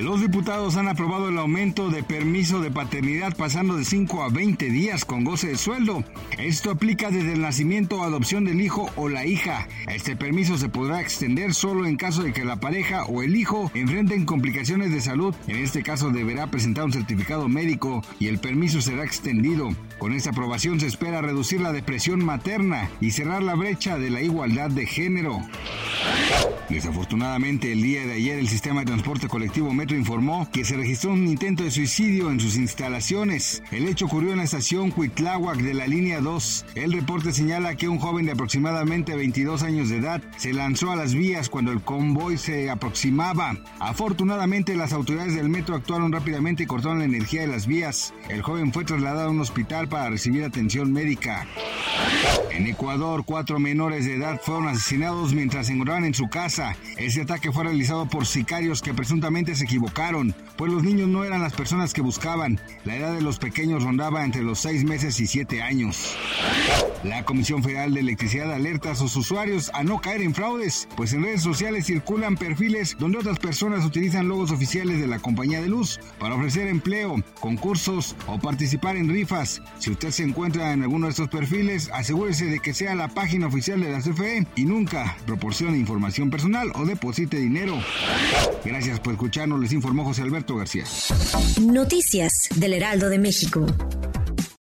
Los diputados han aprobado el aumento de permiso de paternidad pasando de 5 a 20 días con goce de sueldo. Esto aplica desde el nacimiento o adopción del hijo o la hija. Este permiso se podrá extender solo en caso de que la pareja o el hijo enfrenten complicaciones de salud. En este caso deberá presentar un certificado médico y el permiso será extendido. Con esta aprobación se espera reducir la depresión materna y cerrar la brecha de la igualdad de género. Desafortunadamente, el día de ayer el sistema de transporte colectivo Metro informó que se registró un intento de suicidio en sus instalaciones. El hecho ocurrió en la estación Cuitláhuac de la línea 2. El reporte señala que un joven de aproximadamente 22 años de edad se lanzó a las vías cuando el convoy se aproximaba. Afortunadamente, las autoridades del metro actuaron rápidamente y cortaron la energía de las vías. El joven fue trasladado a un hospital para recibir atención médica. En Ecuador, cuatro menores de edad fueron asesinados mientras se encontraban en su casa. Ese ataque fue realizado por sicarios que presuntamente se equivocaron, pues los niños no eran las personas que buscaban. La edad de los pequeños rondaba entre los seis meses y siete años. La Comisión Federal de Electricidad alerta a sus usuarios a no caer en fraudes, pues en redes sociales circulan perfiles donde otras personas utilizan logos oficiales de la compañía de luz para ofrecer empleo, concursos o participar en rifas. Si usted se encuentra en alguno de estos perfiles, asegúrese de que sea la página oficial de la CFE y nunca proporcione información personal o deposite dinero. Gracias por escucharnos, les informó José Alberto García. Noticias del Heraldo de México.